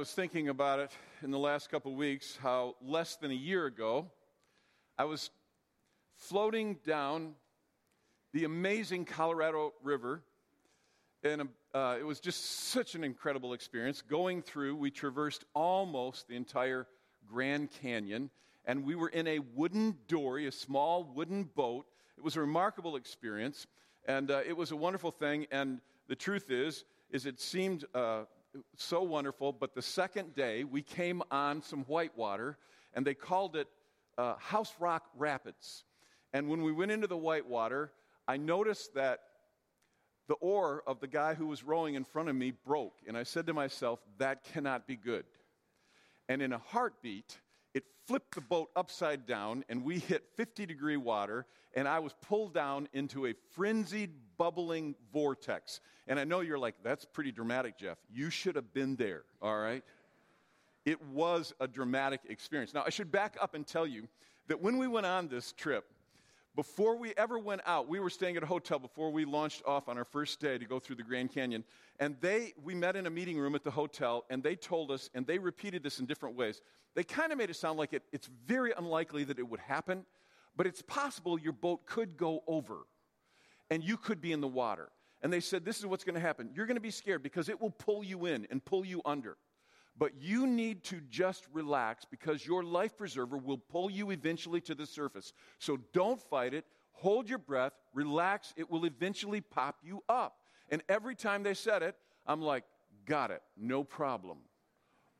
Was thinking about it in the last couple weeks how less than a year ago, I was floating down the amazing Colorado River. And uh, it was just such an incredible experience. Going through, we traversed almost the entire Grand Canyon, and we were in a wooden dory, a small wooden boat. It was a remarkable experience, and uh, it was a wonderful thing. And the truth is, is it seemed uh, so wonderful. But the second day, we came on some whitewater, and they called it uh, House Rock Rapids. And when we went into the whitewater, I noticed that the oar of the guy who was rowing in front of me broke. And I said to myself, that cannot be good. And in a heartbeat, it flipped the boat upside down, and we hit 50 degree water, and I was pulled down into a frenzied, bubbling vortex. And I know you're like, that's pretty dramatic, Jeff. You should have been there, all right? It was a dramatic experience. Now, I should back up and tell you that when we went on this trip, before we ever went out, we were staying at a hotel before we launched off on our first day to go through the Grand Canyon. And they, we met in a meeting room at the hotel, and they told us, and they repeated this in different ways. They kind of made it sound like it, it's very unlikely that it would happen, but it's possible your boat could go over and you could be in the water. And they said, This is what's going to happen. You're going to be scared because it will pull you in and pull you under. But you need to just relax because your life preserver will pull you eventually to the surface. So don't fight it. Hold your breath, relax. It will eventually pop you up. And every time they said it, I'm like, got it, no problem.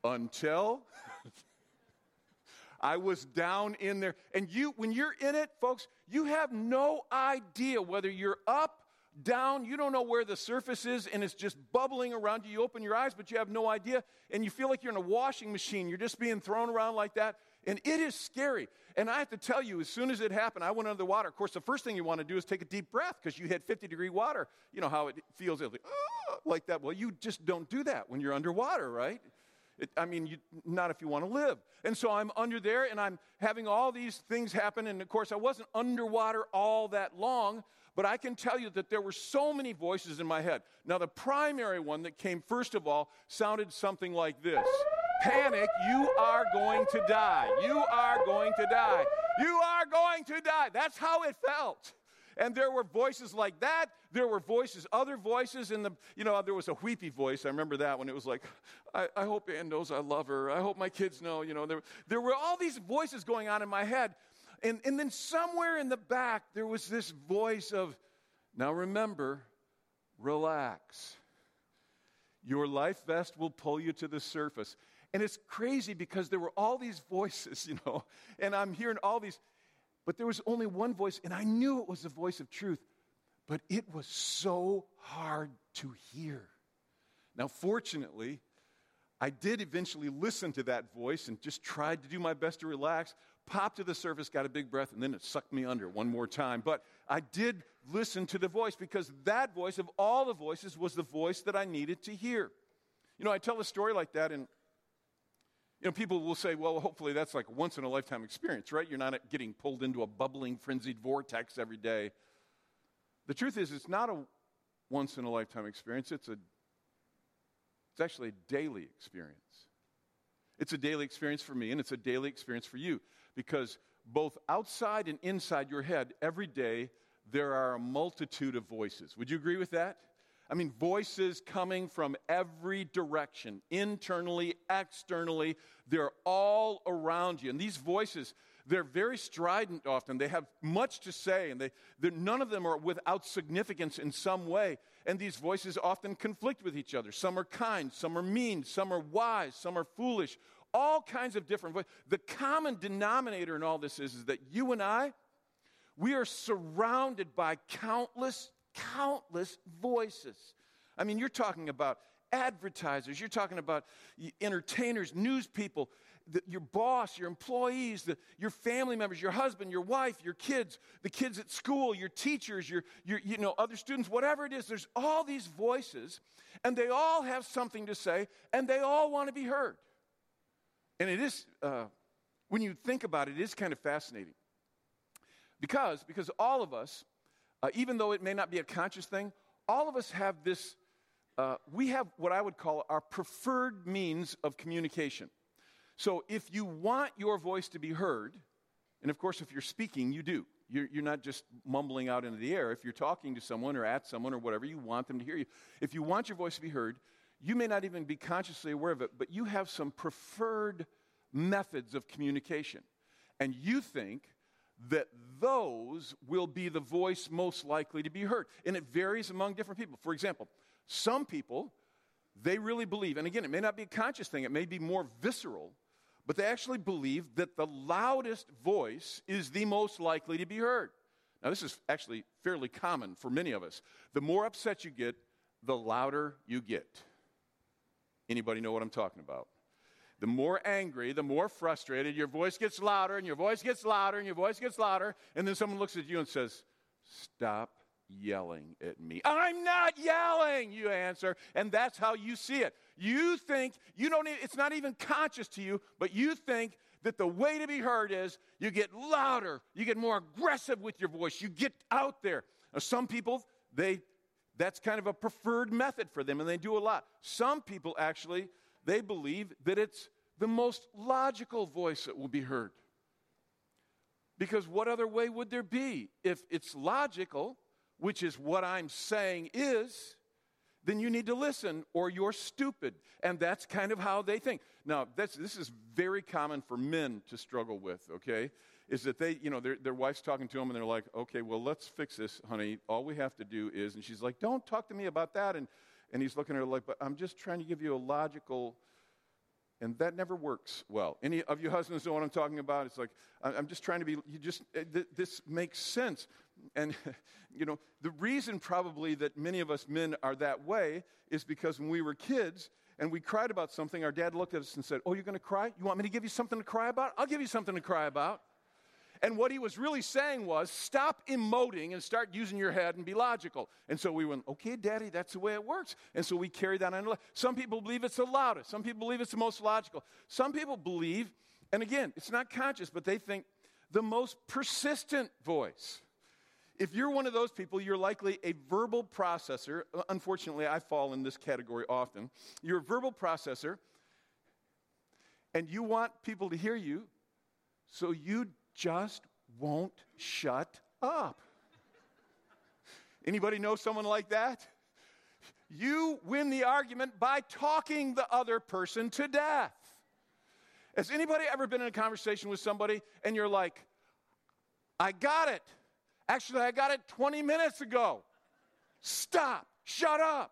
Until I was down in there. And you, when you're in it, folks, you have no idea whether you're up, down, you don't know where the surface is, and it's just bubbling around you. You open your eyes, but you have no idea, and you feel like you're in a washing machine. You're just being thrown around like that. And it is scary. And I have to tell you, as soon as it happened, I went under the water. Of course, the first thing you want to do is take a deep breath because you hit 50 degree water. You know how it feels like, oh, ah, like that. Well, you just don't do that when you're underwater, right? It, I mean, you, not if you want to live. And so I'm under there and I'm having all these things happen. And of course, I wasn't underwater all that long, but I can tell you that there were so many voices in my head. Now, the primary one that came first of all sounded something like this Panic, you are going to die. You are going to die. You are going to die. That's how it felt. And there were voices like that. There were voices, other voices in the, you know, there was a weepy voice. I remember that when it was like, I, I hope Ann knows I love her. I hope my kids know, you know. There, there were all these voices going on in my head. And, and then somewhere in the back, there was this voice of, now remember, relax. Your life vest will pull you to the surface. And it's crazy because there were all these voices, you know, and I'm hearing all these. But there was only one voice, and I knew it was the voice of truth, but it was so hard to hear. Now, fortunately, I did eventually listen to that voice and just tried to do my best to relax, popped to the surface, got a big breath, and then it sucked me under one more time. But I did listen to the voice because that voice, of all the voices, was the voice that I needed to hear. You know, I tell a story like that, and you know, people will say, well, hopefully that's like a once in a lifetime experience, right? You're not getting pulled into a bubbling, frenzied vortex every day. The truth is, it's not a once in a lifetime experience, it's, a, it's actually a daily experience. It's a daily experience for me, and it's a daily experience for you because both outside and inside your head, every day, there are a multitude of voices. Would you agree with that? I mean, voices coming from every direction, internally, externally, they're all around you. And these voices, they're very strident often. They have much to say, and they, none of them are without significance in some way. And these voices often conflict with each other. Some are kind, some are mean, some are wise, some are foolish, all kinds of different voices. The common denominator in all this is, is that you and I, we are surrounded by countless countless voices. I mean, you're talking about advertisers, you're talking about entertainers, news people, the, your boss, your employees, the, your family members, your husband, your wife, your kids, the kids at school, your teachers, your, your you know, other students, whatever it is. There's all these voices, and they all have something to say, and they all want to be heard. And it is, uh, when you think about it, it is kind of fascinating. Because, because all of us uh, even though it may not be a conscious thing, all of us have this, uh, we have what I would call our preferred means of communication. So if you want your voice to be heard, and of course, if you're speaking, you do. You're, you're, not just mumbling out into the air. If you're talking to someone or at someone or whatever, you want them to hear you. If you want your voice to be heard, you may not even be consciously aware of it, but you have some preferred methods of communication. And you think that those will be the voice most likely to be heard. And it varies among different people. For example, some people, they really believe, and again, it may not be a conscious thing, it may be more visceral, but they actually believe that the loudest voice is the most likely to be heard. Now, this is actually fairly common for many of us. The more upset you get, the louder you get. Anybody know what I'm talking about? The more angry, the more frustrated, your voice gets louder and your voice gets louder and your voice gets louder. And then someone looks at you and says, Stop yelling at me. I'm not yelling, you answer. And that's how you see it. You think, you don't, it's not even conscious to you, but you think that the way to be heard is you get louder, you get more aggressive with your voice, you get out there. Now, some people, they, that's kind of a preferred method for them, and they do a lot. Some people actually, they believe that it's the most logical voice that will be heard. Because what other way would there be? If it's logical, which is what I'm saying is, then you need to listen or you're stupid. And that's kind of how they think. Now, this is very common for men to struggle with, okay? Is that they, you know, their, wife's talking to them and they're like, okay, well, let's fix this, honey. All we have to do is, and she's like, don't talk to me about that. And, and he's looking at her like, but I'm just trying to give you a logical, and that never works well. Any of you husbands know what I'm talking about? It's like, I'm just trying to be, you just, eh, this makes sense. And, you know, the reason probably that many of us men are that way is because when we were kids and we cried about something, our dad looked at us and said, Oh, you're going to cry? You want me to give you something to cry about? I'll give you something to cry about. And what he was really saying was, stop emoting and start using your head and be logical. And so we went, okay, daddy, that's the way it works. And so we carried that on. Some people believe it's the loudest. Some people believe it's the most logical. Some people believe, and again, it's not conscious, but they think the most persistent voice. If you're one of those people, you're likely a verbal processor. Uh, unfortunately, I fall in this category often. You're a verbal processor, and you want people to hear you, so you just won't shut up. Anybody know someone like that? You win the argument by talking the other person to death. Has anybody ever been in a conversation with somebody and you're like, I got it. Actually, I got it 20 minutes ago. Stop. Shut up.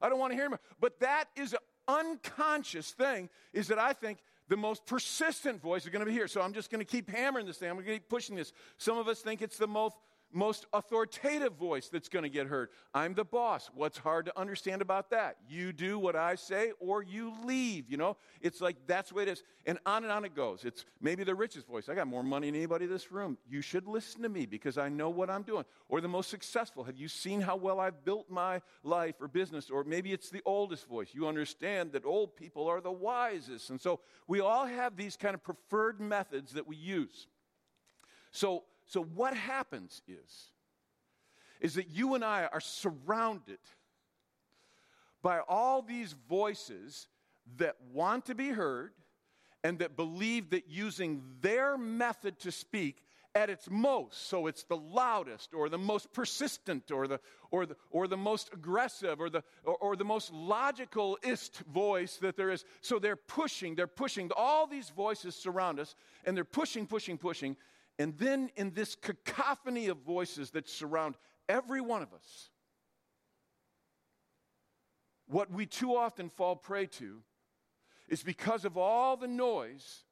I don't want to hear. But that is an unconscious thing, is that I think the most persistent voice is going to be here. So I'm just going to keep hammering this thing. I'm going to keep pushing this. Some of us think it's the most most authoritative voice that's going to get heard. I'm the boss. What's hard to understand about that? You do what I say or you leave, you know? It's like that's way it is. And on and on it goes. It's maybe the richest voice. I got more money than anybody in this room. You should listen to me because I know what I'm doing. Or the most successful. Have you seen how well I've built my life or business? Or maybe it's the oldest voice. You understand that old people are the wisest. And so we all have these kind of preferred methods that we use. So so what happens is, is that you and I are surrounded by all these voices that want to be heard and that believe that using their method to speak at its most so it's the loudest or the most persistent or the or the or the most aggressive or the or, or the most logicalist voice that there is. So they're pushing they're pushing. All these voices surround us and they're pushing pushing pushing and then in this cacophony of voices that surround every one of us, what we too often fall prey to is because of all the noise,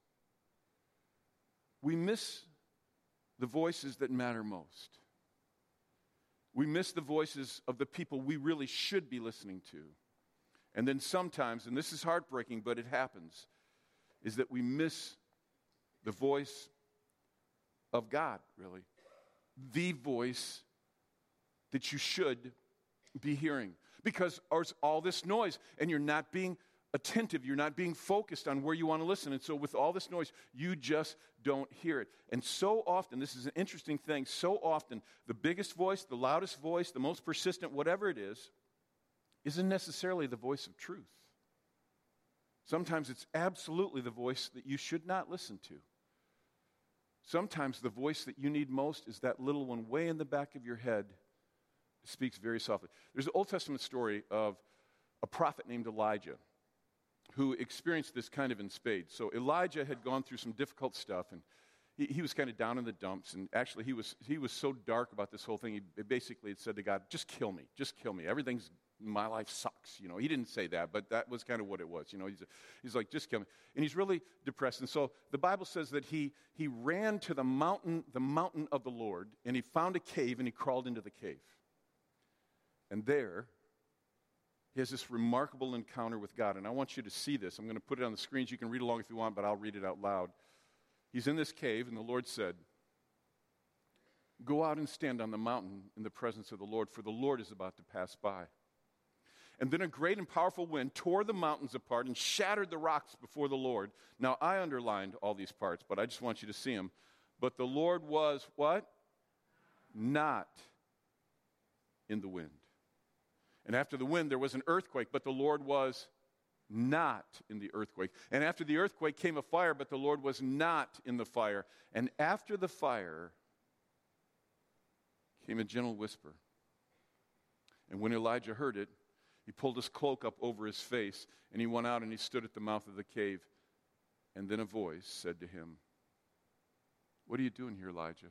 we miss the voices that matter most. We miss the voices of the people we really should be listening to. And then sometimes, and this is heartbreaking, but it happens, is that we miss the voice of God, really. The voice that you should be hearing. Because there's all this noise, and you're not being attentive, you're not being focused on where you want to listen. And so, with all this noise, you just don't hear it. And so often, this is an interesting thing, so often, the biggest voice, the loudest voice, the most persistent, whatever it is, isn't necessarily the voice of truth. Sometimes it's absolutely the voice that you should not listen to. Sometimes the voice that you need most is that little one way in the back of your head that speaks very softly. There's an Old Testament story of a prophet named Elijah who experienced this kind of in spades. So Elijah had gone through some difficult stuff and he, he was kind of down in the dumps. And actually, he was, he was so dark about this whole thing, he basically had said to God, Just kill me. Just kill me. Everything's my life sucks. You know, he didn't say that, but that was kind of what it was. You know, he's, he's like, just kill me. And he's really depressed. And so the Bible says that he, he ran to the mountain, the mountain of the Lord, and he found a cave and he crawled into the cave. And there, he has this remarkable encounter with God. And I want you to see this. I'm going to put it on the screens. You can read along if you want, but I'll read it out loud. He's in this cave, and the Lord said, Go out and stand on the mountain in the presence of the Lord, for the Lord is about to pass by. And then a great and powerful wind tore the mountains apart and shattered the rocks before the Lord. Now, I underlined all these parts, but I just want you to see them. But the Lord was what? Not in the wind. And after the wind, there was an earthquake, but the Lord was not in the earthquake. And after the earthquake came a fire, but the Lord was not in the fire. And after the fire came a gentle whisper. And when Elijah heard it, he pulled his cloak up over his face, and he went out and he stood at the mouth of the cave. And then a voice said to him, What are you doing here, Elijah?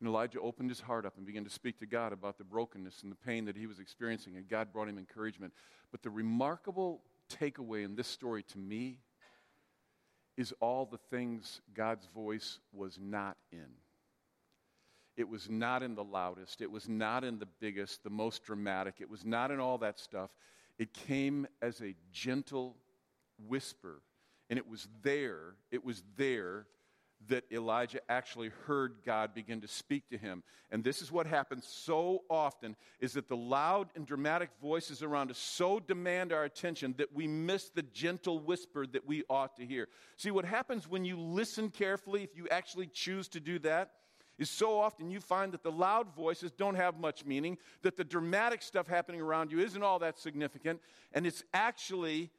And Elijah opened his heart up and began to speak to God about the brokenness and the pain that he was experiencing, and God brought him encouragement. But the remarkable takeaway in this story to me is all the things God's voice was not in. It was not in the loudest, it was not in the biggest, the most dramatic, it was not in all that stuff. It came as a gentle whisper, and it was there, it was there that Elijah actually heard God begin to speak to him. And this is what happens so often is that the loud and dramatic voices around us so demand our attention that we miss the gentle whisper that we ought to hear. See what happens when you listen carefully if you actually choose to do that is so often you find that the loud voices don't have much meaning, that the dramatic stuff happening around you isn't all that significant, and it's actually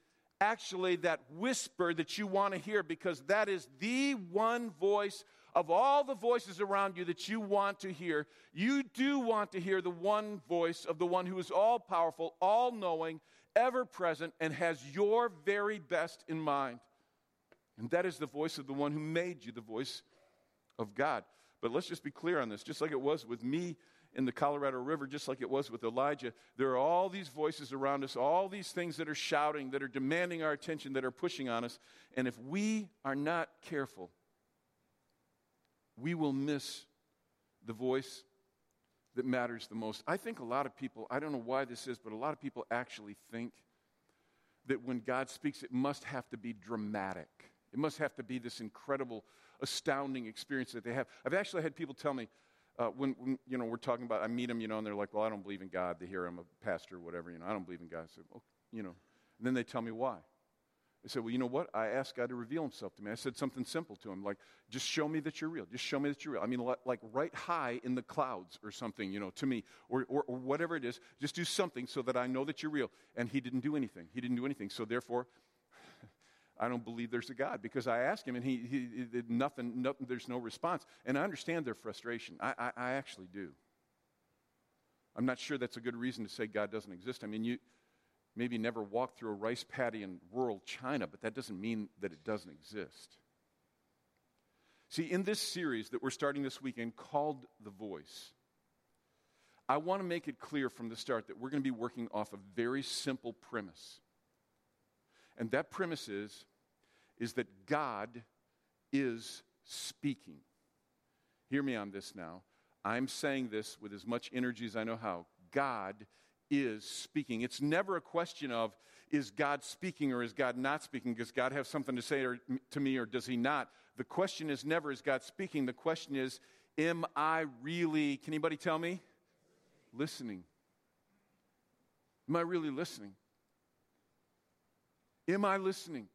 actually that whisper that you want to hear because that is the one voice of all the voices around you that you want to hear. You do want to hear the one voice of the one who is all powerful, all knowing, ever present, and has your very best in mind. And that is the voice of the one who made you, the voice of God. But let's just be clear on this. Just like it was with me in the Colorado River, just like it was with Elijah, there are all these voices around us, all these things that are shouting, that are demanding our attention, that are pushing on us. And if we are not careful, we will miss the voice that matters the most. I think a lot of people, I don't know why this is, but a lot of people actually think that when God speaks, it must have to be dramatic. It must have to be this incredible, astounding experience that they have. I've actually had people tell me, uh, when, when, you know we're talking about, I meet them, you know, and they're like, "Well, I don't believe in God." They hear I'm a pastor, or whatever, you know, I don't believe in God. I said, "Oh, you know," and then they tell me why. I said, Well, you know what? I asked God to reveal himself to me. I said something simple to him, like, just show me that you're real. Just show me that you're real. I mean, like right high in the clouds or something, you know, to me, or, or, or, whatever it is. Just do something so that I know that you're real. And he didn't do anything. He didn't do anything. So therefore, I don't believe there's a God because I asked him and he, he, he nothing, nothing, there's no response. And I understand their frustration. I, I, I actually do. I'm not sure that's a good reason to say God doesn't exist. I mean, you maybe never walked through a rice paddy in rural China, but that doesn't mean that it doesn't exist. See, in this series that we're starting this weekend called The Voice, I want to make it clear from the start that we're going to be working off a very simple premise. And that premise is is that God is speaking. Hear me on this now. I'm saying this with as much energy as I know how. God is speaking. It's never a question of is God speaking or is God not speaking? Does God have something to say or, to me or does he not? The question is never is God speaking. The question is am I really, can anybody tell me? Listening. Am I really listening? Am I listening?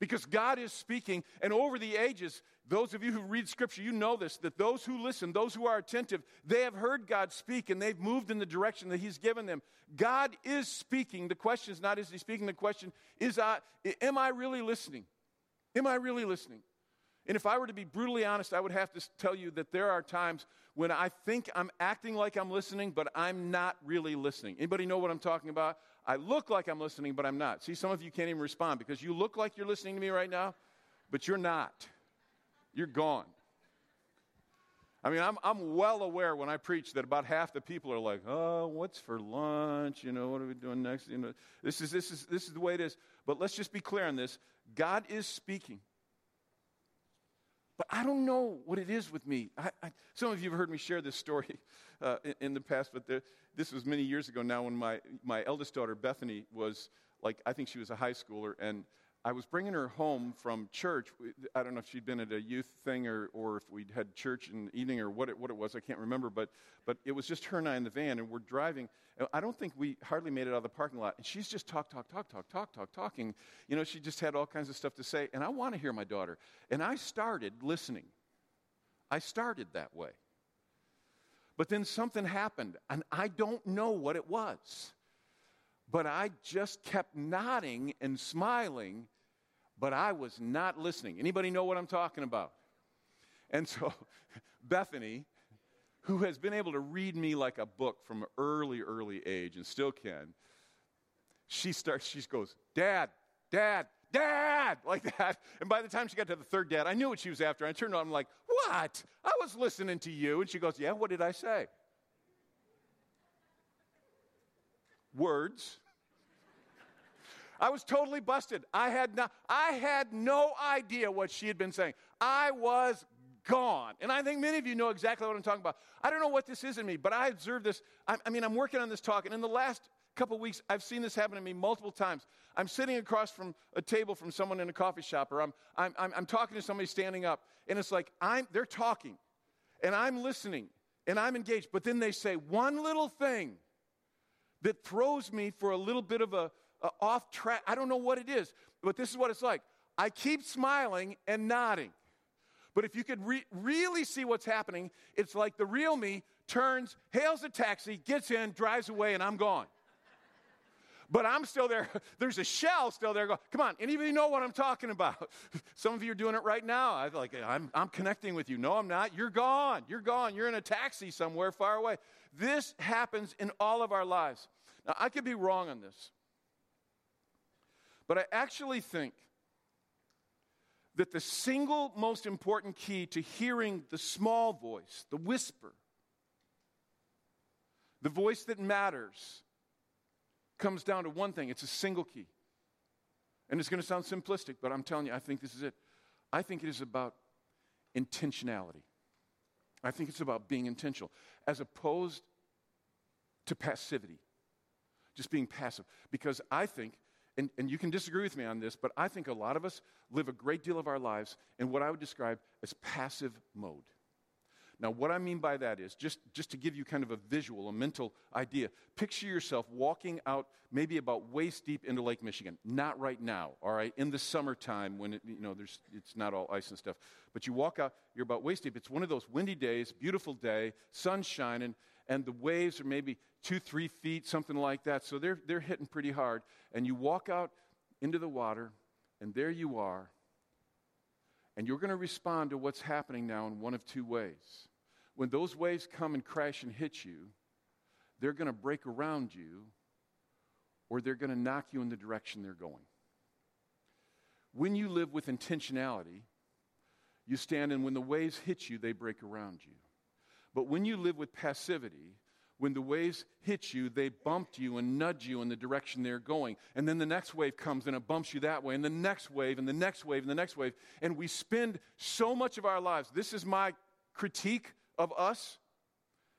Because God is speaking, and over the ages, those of you who read Scripture, you know this that those who listen, those who are attentive, they have heard God speak and they've moved in the direction that He's given them. God is speaking. The question is not is He speaking, the question is I, am I really listening? Am I really listening? And if I were to be brutally honest, I would have to tell you that there are times when I think I'm acting like I'm listening, but I'm not really listening. Anybody know what I'm talking about? I look like I'm listening, but I'm not. See, some of you can't even respond because you look like you're listening to me right now, but you're not. You're gone. I mean, I'm, I'm well aware when I preach that about half the people are like, oh, what's for lunch? You know, what are we doing next? You know, this is, this is, this is the way it is. But let's just be clear on this God is speaking. But I don't know what it is with me. I, I, some of you have heard me share this story uh, in, in, the past, but the, this was many years ago now when my, my eldest daughter, Bethany, was like, I think she was a high schooler, and I was bringing her home from church. I don't know if she'd been at a youth thing or, or if we'd had church in the evening or what it, what it was. I can't remember. But, but it was just her and I in the van, and we're driving. I don't think we hardly made it out of the parking lot. And she's just talk, talk, talk, talk, talk, talk, talking. You know, she just had all kinds of stuff to say. And I want to hear my daughter. And I started listening. I started that way. But then something happened, and I don't know what it was. But I just kept nodding and smiling, but I was not listening. Anybody know what I'm talking about? And so Bethany, who has been able to read me like a book from an early, early age and still can, she starts, she goes, Dad, Dad, Dad, like that. And by the time she got to the third dad, I knew what she was after. I turned on, I'm like, What? I was listening to you. And she goes, Yeah, what did I say? Words. I was totally busted. I had, no, I had no idea what she had been saying. I was gone. And I think many of you know exactly what I'm talking about. I don't know what this is in me, but I observed this. I, I mean, I'm working on this talk, and in the last couple weeks, I've seen this happen to me multiple times. I'm sitting across from a table from someone in a coffee shop, or I'm, I'm, I'm, I'm talking to somebody standing up, and it's like I'm, they're talking, and I'm listening, and I'm engaged, but then they say one little thing that throws me for a little bit of a, a off track. I don't know what it is, but this is what it's like. I keep smiling and nodding. But if you could re- really see what's happening, it's like the real me turns, hails a taxi, gets in, drives away, and I'm gone. But I'm still there. There's a shell still there. Go, come on, anybody know what I'm talking about? Some of you are doing it right now. I like I'm, I'm connecting with you. No, I'm not. You're gone. You're gone. You're in a taxi somewhere far away. This happens in all of our lives. Now, I could be wrong on this, but I actually think that the single most important key to hearing the small voice, the whisper, the voice that matters, comes down to one thing it's a single key. And it's going to sound simplistic, but I'm telling you, I think this is it. I think it is about intentionality. I think it's about being intentional as opposed to passivity, just being passive. Because I think, and, and you can disagree with me on this, but I think a lot of us live a great deal of our lives in what I would describe as passive mode. Now, what I mean by that is just, just to give you kind of a visual, a mental idea. Picture yourself walking out maybe about waist deep into Lake Michigan. Not right now, all right? In the summertime when it, you know, there's, it's not all ice and stuff. But you walk out, you're about waist deep. It's one of those windy days, beautiful day, sun shining, and the waves are maybe two, three feet, something like that. So they're, they're hitting pretty hard. And you walk out into the water, and there you are. And you're going to respond to what's happening now in one of two ways when those waves come and crash and hit you, they're going to break around you or they're going to knock you in the direction they're going. When you live with intentionality, you stand and when the waves hit you, they break around you. But when you live with passivity, when the waves hit you, they bump you and nudge you in the direction they're going. And then the next wave comes and it bumps you that way, and the next wave, and the next wave, and the next wave. And we spend so much of our lives. This is my critique of us,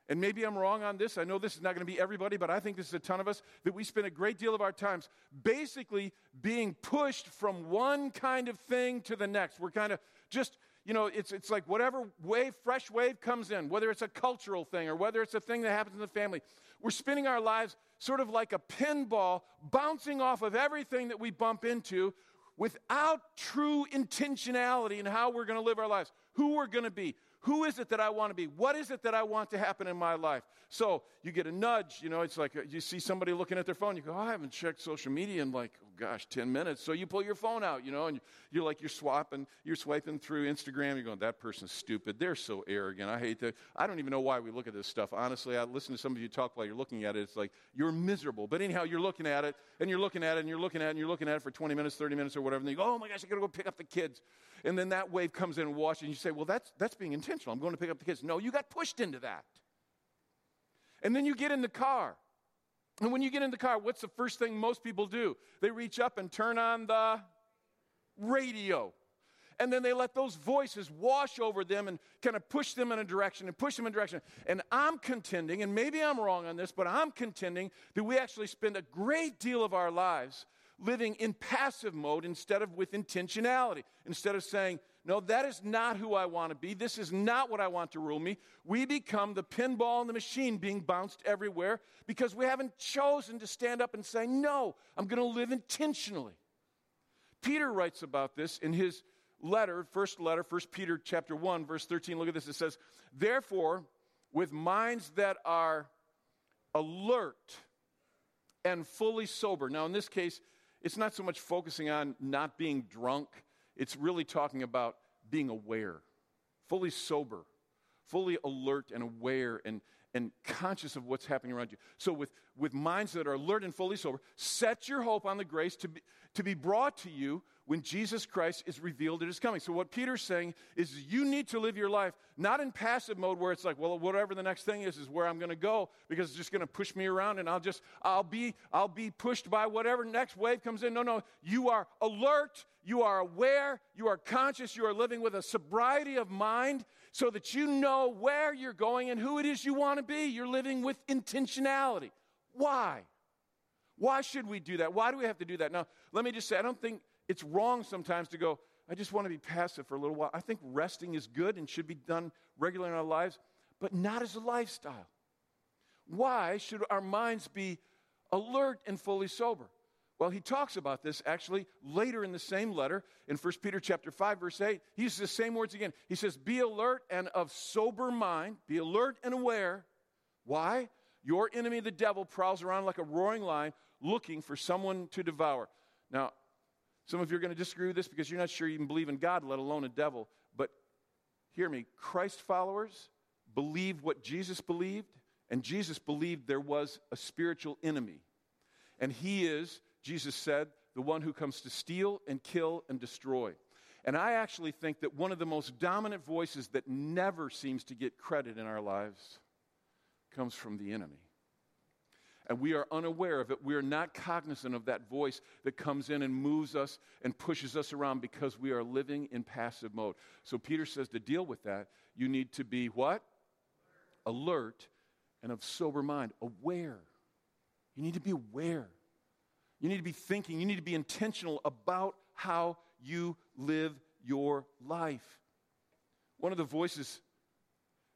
and maybe I'm wrong on this. I know this is not going to be everybody, but I think this is a ton of us that we spend a great deal of our times basically being pushed from one kind of thing to the next. We're kind of just, you know, it's, it's like whatever wave, fresh wave comes in, whether it's a cultural thing or whether it's a thing that happens in the family, we're spending our lives sort of like a pinball, bouncing off of everything that we bump into without true intentionality in how we're going to live our lives, who we're going to be, who is it that I want to be? What is it that I want to happen in my life? So you get a nudge, you know, it's like uh, you see somebody looking at their phone, you go, oh, I haven't checked social media in like, oh gosh, 10 minutes. So you pull your phone out, you know, and you're like, you're swapping, you're swiping through Instagram, you're going, that person's stupid. They're so arrogant. I hate that. I don't even know why we look at this stuff. Honestly, I listen to some of you talk while you're looking at it. It's like, you're miserable. But anyhow, you're looking at it, and you're looking at it, and you're looking at it, and you're looking at it for 20 minutes, 30 minutes, or whatever. And you go, oh my gosh, I got to go pick up the kids. And then that wave comes in and washes, and you say, well, that's, that's being intentional. I'm going to pick up the kids. No, you got pushed into that. And then you get in the car. And when you get in the car, what's the first thing most people do? They reach up and turn on the radio. And then they let those voices wash over them and kind of push them in a direction and push them in a direction. And I'm contending, and maybe I'm wrong on this, but I'm contending that we actually spend a great deal of our lives living in passive mode instead of with intentionality. Instead of saying, no, that is not who I want to be. This is not what I want to rule me. We become the pinball in the machine being bounced everywhere because we haven't chosen to stand up and say, No, I'm going to live intentionally. Peter writes about this in his letter, first letter, 1 Peter chapter 1, verse 13. Look at this. It says, Therefore, with minds that are alert and fully sober. Now, in this case, it's not so much focusing on not being drunk it's really talking about being aware, fully sober, fully alert and aware and, and conscious of what's happening around you. So, with, with minds that are alert and fully sober, set your hope on the grace to be, to be brought to you when Jesus Christ is revealed at his coming. So, what Peter's saying is you need to live your life not in passive mode where it's like, well, whatever the next thing is, is where I'm going to go because it's just going to push me around and I'll just, I'll be, I'll be pushed by whatever next wave comes in. No, no, you are alert, you are aware, you are conscious, you are living with a sobriety of mind so that you know where you're going and who it is you want to be. You're living with intentionality. Why? Why should we do that? Why do we have to do that? Now, let me just say, I don't think it's wrong sometimes to go, I just want to be passive for a little while. I think resting is good and should be done regularly in our lives, but not as a lifestyle. Why should our minds be alert and fully sober? Well, he talks about this actually later in the same letter in 1 Peter chapter 5 verse 8. He uses the same words again. He says, "Be alert and of sober mind, be alert and aware. Why? Your enemy the devil prowls around like a roaring lion looking for someone to devour." Now, some of you are going to disagree with this because you're not sure you even believe in God, let alone a devil. But hear me Christ followers believe what Jesus believed, and Jesus believed there was a spiritual enemy. And he is, Jesus said, the one who comes to steal and kill and destroy. And I actually think that one of the most dominant voices that never seems to get credit in our lives comes from the enemy and we are unaware of it. We are not cognizant of that voice that comes in and moves us and pushes us around because we are living in passive mode. So Peter says to deal with that, you need to be what? Alert and of sober mind, aware. You need to be aware. You need to be thinking. You need to be intentional about how you live your life. One of the voices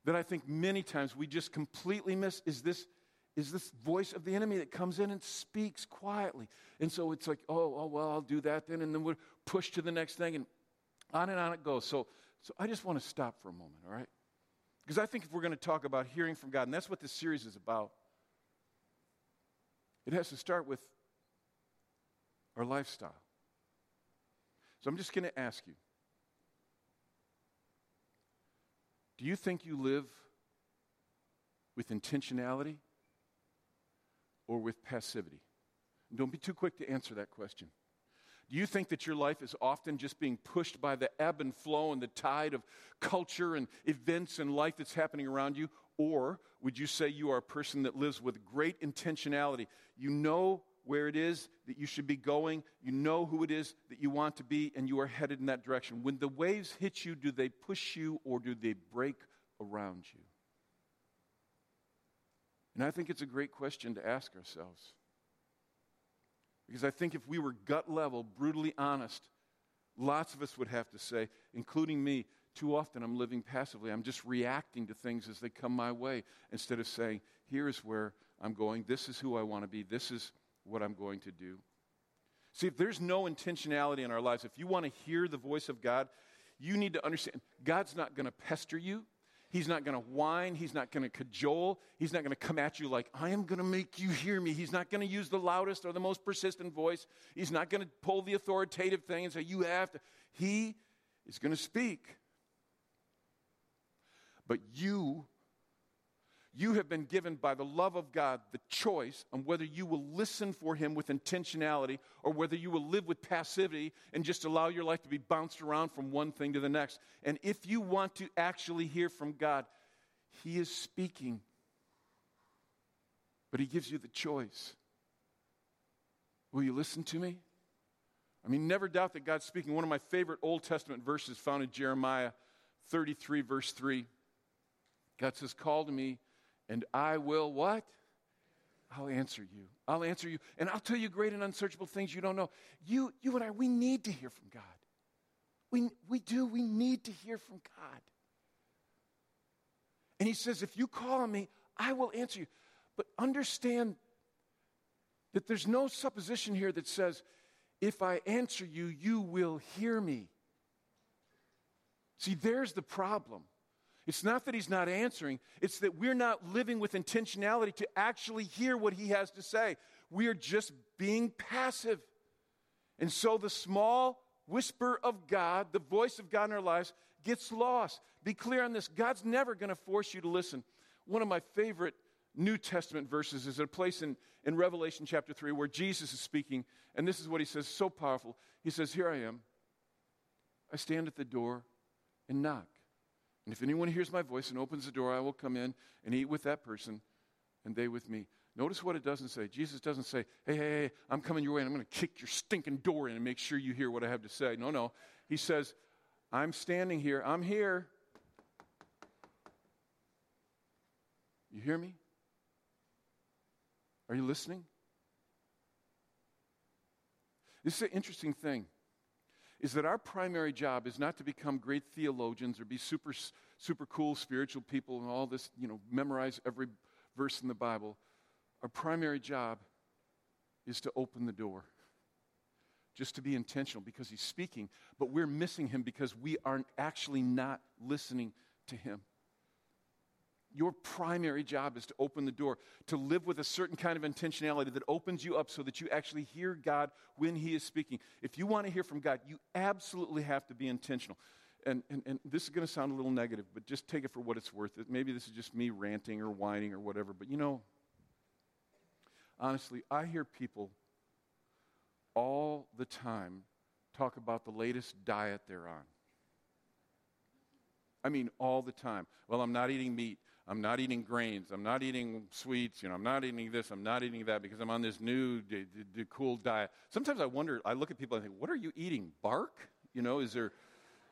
that I think many times we just completely miss is this is this voice of the enemy that comes in and speaks quietly. And so it's like, oh, oh, well, I'll do that then. And then we're pushed to the next thing, and on and on it goes. So, so I just want to stop for a moment, all right? Because I think if we're going to talk about hearing from God, and that's what this series is about, it has to start with our lifestyle. So I'm just going to ask you do you think you live with intentionality? Or with passivity? Don't be too quick to answer that question. Do you think that your life is often just being pushed by the ebb and flow and the tide of culture and events and life that's happening around you? Or would you say you are a person that lives with great intentionality? You know where it is that you should be going, you know who it is that you want to be, and you are headed in that direction. When the waves hit you, do they push you or do they break around you? And I think it's a great question to ask ourselves. Because I think if we were gut level, brutally honest, lots of us would have to say, including me, too often I'm living passively. I'm just reacting to things as they come my way instead of saying, here's where I'm going, this is who I want to be, this is what I'm going to do. See, if there's no intentionality in our lives, if you want to hear the voice of God, you need to understand God's not going to pester you. He's not going to whine. He's not going to cajole. He's not going to come at you like, I am going to make you hear me. He's not going to use the loudest or the most persistent voice. He's not going to pull the authoritative thing and say, You have to. He is going to speak. But you, you have been given by the love of God the choice on whether you will listen for Him with intentionality or whether you will live with passivity and just allow your life to be bounced around from one thing to the next. And if you want to actually hear from God, He is speaking. But He gives you the choice. Will you listen to me? I mean, never doubt that God's speaking. One of my favorite Old Testament verses found in Jeremiah 33, verse 3. God says, Call to me, and I will what? I'll answer you. I'll answer you. And I'll tell you great and unsearchable things you don't know. You, you and I, we need to hear from God. We, we do. We need to hear from God. And he says, if you call on me, I will answer you. But understand that there's no supposition here that says, if I answer you, you will hear me. See, there's the problem. It's not that he's not answering, it's that we're not living with intentionality to actually hear what he has to say. We are just being passive. And so the small whisper of God, the voice of God in our lives, gets lost. Be clear on this God's never going to force you to listen. One of my favorite New Testament verses is a place in, in Revelation chapter 3 where Jesus is speaking, and this is what he says, so powerful. He says, Here I am. I stand at the door and knock. And if anyone hears my voice and opens the door, I will come in and eat with that person and they with me. Notice what it doesn't say. Jesus doesn't say, hey, hey, hey, I'm coming your way and I'm going to kick your stinking door in and make sure you hear what I have to say. No, no. He says, I'm standing here. I'm here. You hear me? Are you listening? This is an interesting thing is that our primary job is not to become great theologians or be super, super cool spiritual people and all this, you know, memorize every verse in the Bible. Our primary job is to open the door, just to be intentional because he's speaking, but we're missing him because we aren't actually not listening to him. Your primary job is to open the door, to live with a certain kind of intentionality that opens you up so that you actually hear God when He is speaking. If you want to hear from God, you absolutely have to be intentional. And, and, and this is going to sound a little negative, but just take it for what it's worth. Maybe this is just me ranting or whining or whatever, but you know, honestly, I hear people all the time talk about the latest diet they're on. I mean, all the time. Well, I'm not eating meat. I'm not eating grains. I'm not eating sweets. You know, I'm not eating this. I'm not eating that because I'm on this new, d- d- d- cool diet. Sometimes I wonder. I look at people and think, "What are you eating? Bark? You know, is there,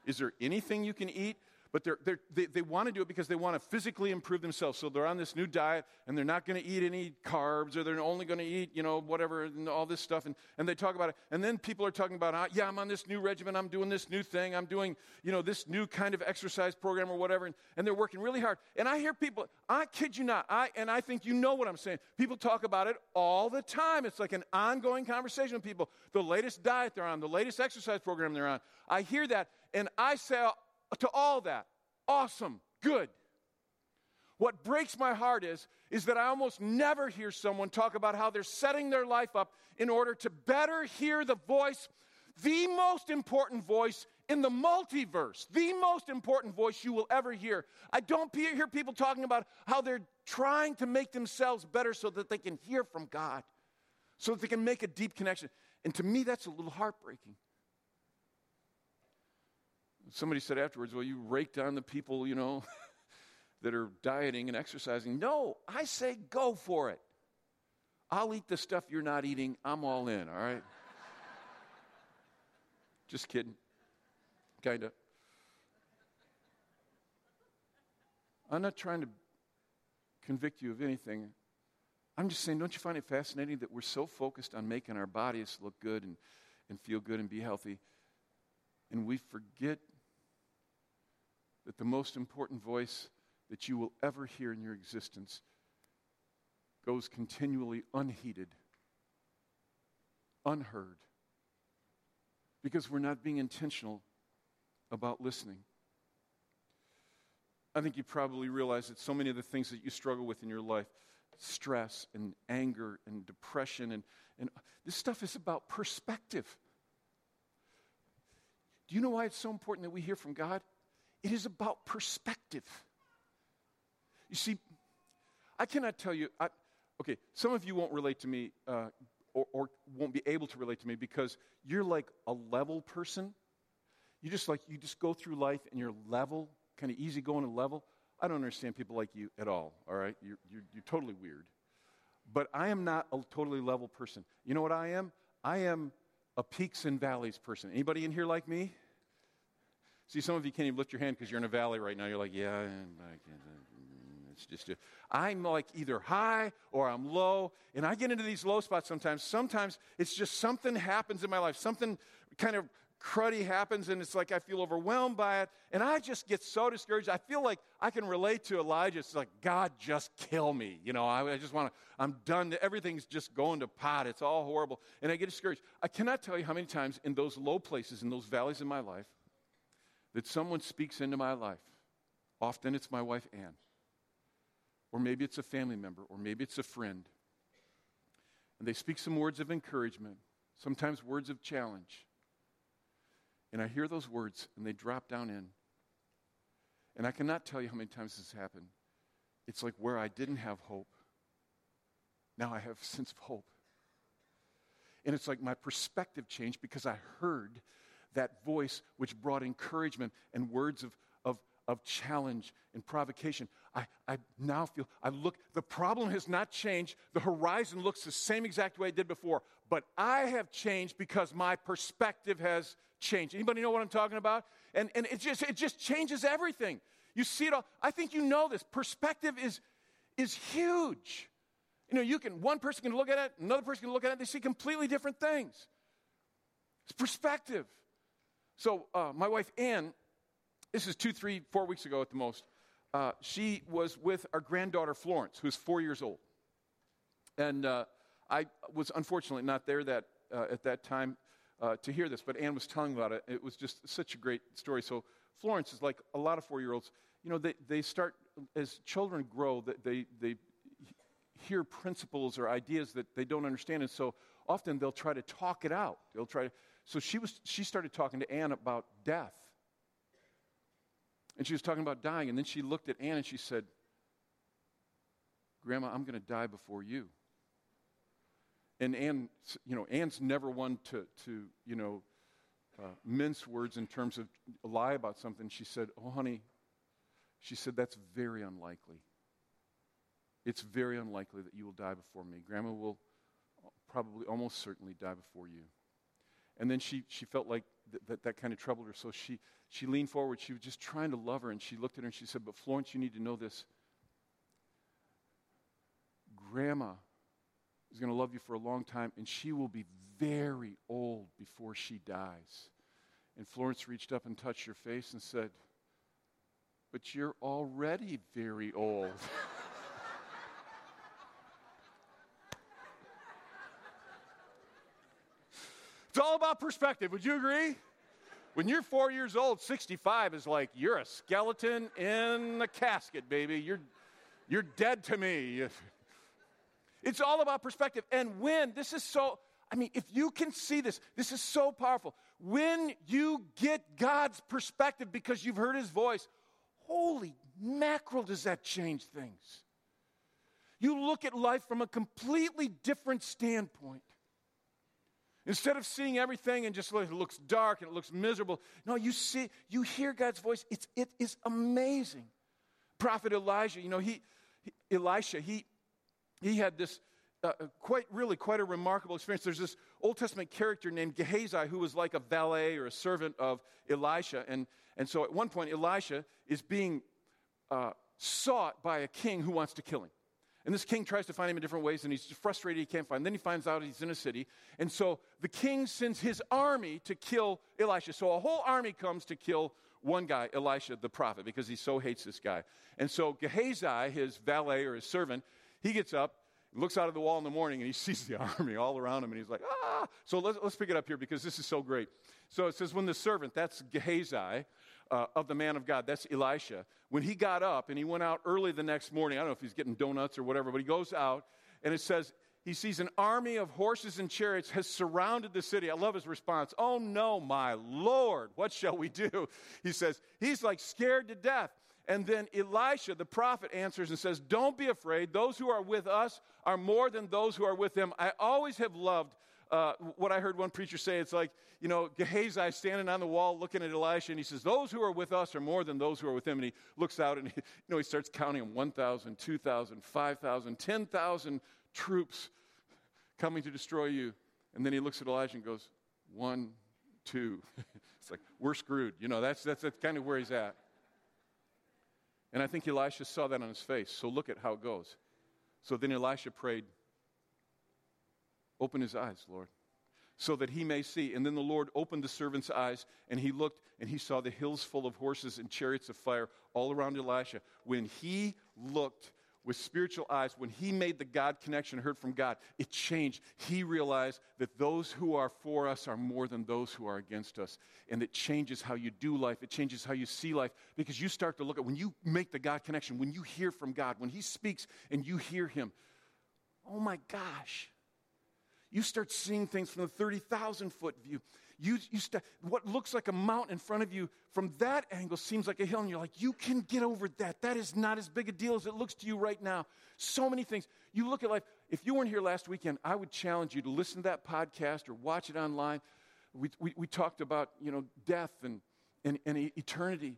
is there anything you can eat?" But they're, they're, they, they want to do it because they want to physically improve themselves. So they're on this new diet and they're not going to eat any carbs or they're only going to eat, you know, whatever and all this stuff. And, and they talk about it. And then people are talking about, ah, yeah, I'm on this new regimen. I'm doing this new thing. I'm doing, you know, this new kind of exercise program or whatever. And, and they're working really hard. And I hear people, I kid you not, I, and I think you know what I'm saying. People talk about it all the time. It's like an ongoing conversation with people. The latest diet they're on, the latest exercise program they're on. I hear that and I say, to all that. Awesome, good. What breaks my heart is, is that I almost never hear someone talk about how they're setting their life up in order to better hear the voice, the most important voice in the multiverse, the most important voice you will ever hear. I don't hear people talking about how they're trying to make themselves better so that they can hear from God, so that they can make a deep connection. And to me, that's a little heartbreaking. Somebody said afterwards, well, you raked on the people, you know, that are dieting and exercising. No, I say go for it. I'll eat the stuff you're not eating. I'm all in, all right? Just kidding. Kind of. I'm not trying to convict you of anything. I'm just saying, don't you find it fascinating that we're so focused on making our bodies look good and, and feel good and be healthy, and we forget that the most important voice that you will ever hear in your existence goes continually unheeded, unheard, because we're not being intentional about listening. I think you probably realize that so many of the things that you struggle with in your life stress and anger and depression and, and this stuff is about perspective. Do you know why it's so important that we hear from God? It is about perspective. You see, I cannot tell you, I, okay, some of you won't relate to me uh, or, or won't be able to relate to me because you're like a level person. You just like, you just go through life and you're level, kind of easy going and level. I don't understand people like you at all, all right? You're, you're, you're totally weird. But I am not a totally level person. You know what I am? I am a peaks and valleys person. Anybody in here like me? See, some of you can't even lift your hand because you're in a valley right now. You're like, yeah, mm, it's just, a, I'm like either high or I'm low. And I get into these low spots sometimes. Sometimes it's just something happens in my life, something kind of cruddy happens and it's like I feel overwhelmed by it. And I just get so discouraged. I feel like I can relate to Elijah. It's like, God, just kill me. You know, I, I just want to, I'm done. Everything's just going to pot. It's all horrible. And I get discouraged. I cannot tell you how many times in those low places, in those valleys in my life, that someone speaks into my life. Often it's my wife, Ann. Or maybe it's a family member, or maybe it's a friend. And they speak some words of encouragement, sometimes words of challenge. And I hear those words and they drop down in. And I cannot tell you how many times this happened. It's like where I didn't have hope, now I have a sense of hope. And it's like my perspective changed because I heard that voice which brought encouragement and words of, of, of challenge and provocation. I, I now feel, I look, the problem has not changed. The horizon looks the same exact way it did before, but I have changed because my perspective has changed. Anybody know what I'm talking about? And, and it, just, it just changes everything. You see it all. I think you know this. Perspective is, is huge. You know, you can, one person can look at it, another person can look at it, they see completely different things. It's perspective. So, uh, my wife, Ann, this is two, three, four weeks ago at the most, uh, she was with our granddaughter, Florence, who's four years old. And uh, I was unfortunately not there that, uh, at that time uh, to hear this, but Ann was telling about it. It was just such a great story. So Florence is like a lot of four-year-olds. You know, they, they start, as children grow, they, they hear principles or ideas that they don't understand. And so often they'll try to talk it out. They'll try to, so she, was, she started talking to Ann about death. And she was talking about dying. And then she looked at Ann and she said, Grandma, I'm going to die before you and Ann, you know, Ann's never one to, to you know, uh, mince words in terms of lie about something. She said, Oh, honey, she said, that's very unlikely. It's very unlikely that you will die before me. Grandma will probably almost certainly die before you. And then she, she felt like th- that, that kind of troubled her. So she, she leaned forward. She was just trying to love her. And she looked at her and she said, But Florence, you need to know this. Grandma is going to love you for a long time, and she will be very old before she dies. And Florence reached up and touched her face and said, But you're already very old. it's all about perspective. Would you agree? When you're four years old, 65 is like you're a skeleton in a casket, baby. You're, you're dead to me. It's all about perspective. And when, this is so, I mean, if you can see this, this is so powerful. When you get God's perspective because you've heard his voice, holy mackerel, does that change things. You look at life from a completely different standpoint. Instead of seeing everything and just it looks dark and it looks miserable, no, you see, you hear God's voice. It's, it is amazing. Prophet Elijah, you know, he, he Elisha, he, he had this uh, uh, quite really quite a remarkable experience. There's this Old Testament character named Gehazi who was like a valet or a servant of Elisha. And, and so at one point, Elisha is being uh, sought by a king who wants to kill him. And this king tries to find him in different ways, and he's frustrated he can't find him. Then he finds out he's in a city. And so the king sends his army to kill Elisha. So a whole army comes to kill one guy, Elisha the prophet, because he so hates this guy. And so Gehazi, his valet or his servant, he gets up looks out of the wall in the morning and he sees the army all around him and he's like, ah. So let's, let's pick it up here because this is so great. So it says, when the servant, that's Gehazi, uh, of the man of God, that's Elisha, when he got up and he went out early the next morning, I don't know if he's getting donuts or whatever, but he goes out and it says, he sees an army of horses and chariots has surrounded the city. I love his response. Oh no, my Lord, what shall we do? He says, he's like scared to death. And then Elisha, the prophet, answers and says, Don't be afraid. Those who are with us are more than those who are with them. I always have loved uh, what I heard one preacher say. It's like, you know, Gehazi standing on the wall looking at Elisha, and he says, Those who are with us are more than those who are with him. And he looks out and, he, you know, he starts counting them 1,000, 2,000, 5,000, 10,000 troops coming to destroy you. And then he looks at Elijah and goes, One, two. it's like, we're screwed. You know, that's, that's, that's kind of where he's at. And I think Elisha saw that on his face. So look at how it goes. So then Elisha prayed, Open his eyes, Lord, so that he may see. And then the Lord opened the servant's eyes, and he looked, and he saw the hills full of horses and chariots of fire all around Elisha. When he looked, with spiritual eyes, when he made the God connection, heard from God, it changed. He realized that those who are for us are more than those who are against us. And it changes how you do life, it changes how you see life, because you start to look at when you make the God connection, when you hear from God, when he speaks and you hear him, oh my gosh. You start seeing things from the 30,000 foot view. You, you st- what looks like a mountain in front of you from that angle seems like a hill, and you're like, you can get over that. That is not as big a deal as it looks to you right now. So many things. You look at life. If you weren't here last weekend, I would challenge you to listen to that podcast or watch it online. We, we, we talked about, you know, death and, and, and eternity.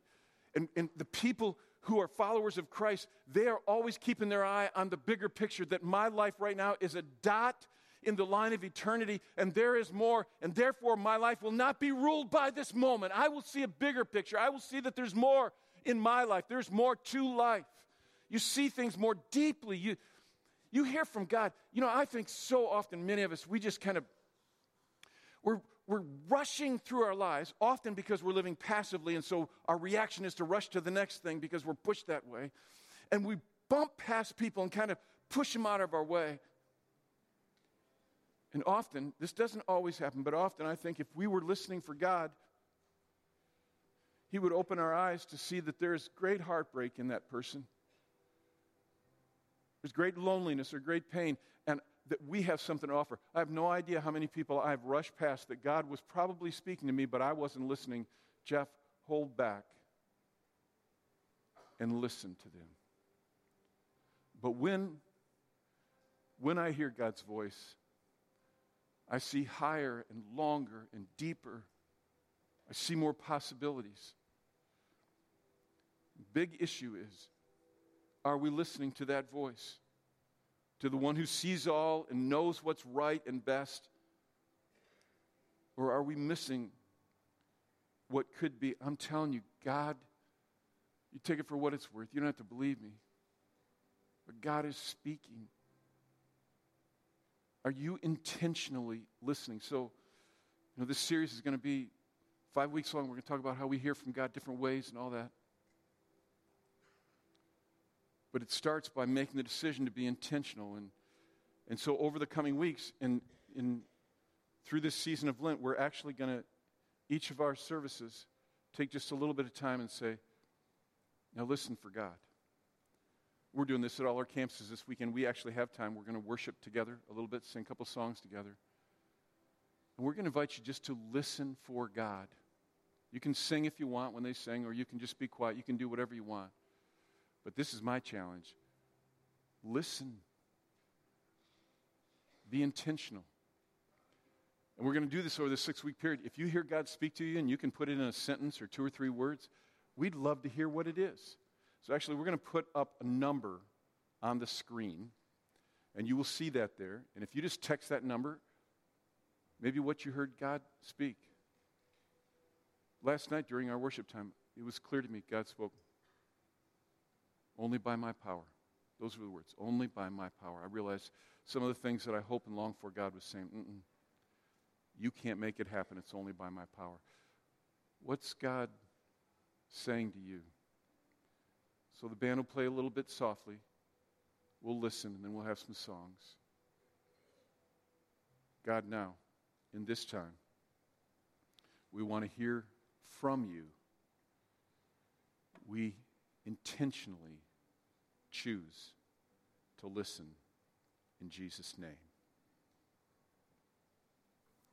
And, and the people who are followers of Christ, they are always keeping their eye on the bigger picture that my life right now is a dot in the line of eternity, and there is more, and therefore my life will not be ruled by this moment. I will see a bigger picture. I will see that there's more in my life, there's more to life. You see things more deeply. You, you hear from God. You know, I think so often, many of us, we just kind of, we're, we're rushing through our lives, often because we're living passively, and so our reaction is to rush to the next thing because we're pushed that way. And we bump past people and kind of push them out of our way. And often, this doesn't always happen, but often I think if we were listening for God, He would open our eyes to see that there's great heartbreak in that person. There's great loneliness or great pain, and that we have something to offer. I have no idea how many people I've rushed past that God was probably speaking to me, but I wasn't listening. Jeff, hold back and listen to them. But when, when I hear God's voice, I see higher and longer and deeper. I see more possibilities. Big issue is are we listening to that voice? To the one who sees all and knows what's right and best? Or are we missing what could be? I'm telling you, God, you take it for what it's worth. You don't have to believe me. But God is speaking. Are you intentionally listening? So, you know, this series is going to be five weeks long. We're going to talk about how we hear from God different ways and all that. But it starts by making the decision to be intentional. And, and so, over the coming weeks and in, through this season of Lent, we're actually going to, each of our services, take just a little bit of time and say, now listen for God. We're doing this at all our campuses this weekend. We actually have time. We're going to worship together a little bit, sing a couple songs together. And we're going to invite you just to listen for God. You can sing if you want when they sing, or you can just be quiet. You can do whatever you want. But this is my challenge listen, be intentional. And we're going to do this over this six week period. If you hear God speak to you and you can put it in a sentence or two or three words, we'd love to hear what it is. So, actually, we're going to put up a number on the screen, and you will see that there. And if you just text that number, maybe what you heard God speak. Last night during our worship time, it was clear to me God spoke only by my power. Those were the words, only by my power. I realized some of the things that I hope and long for, God was saying, you can't make it happen. It's only by my power. What's God saying to you? So the band will play a little bit softly. We'll listen and then we'll have some songs. God, now, in this time, we want to hear from you. We intentionally choose to listen in Jesus' name.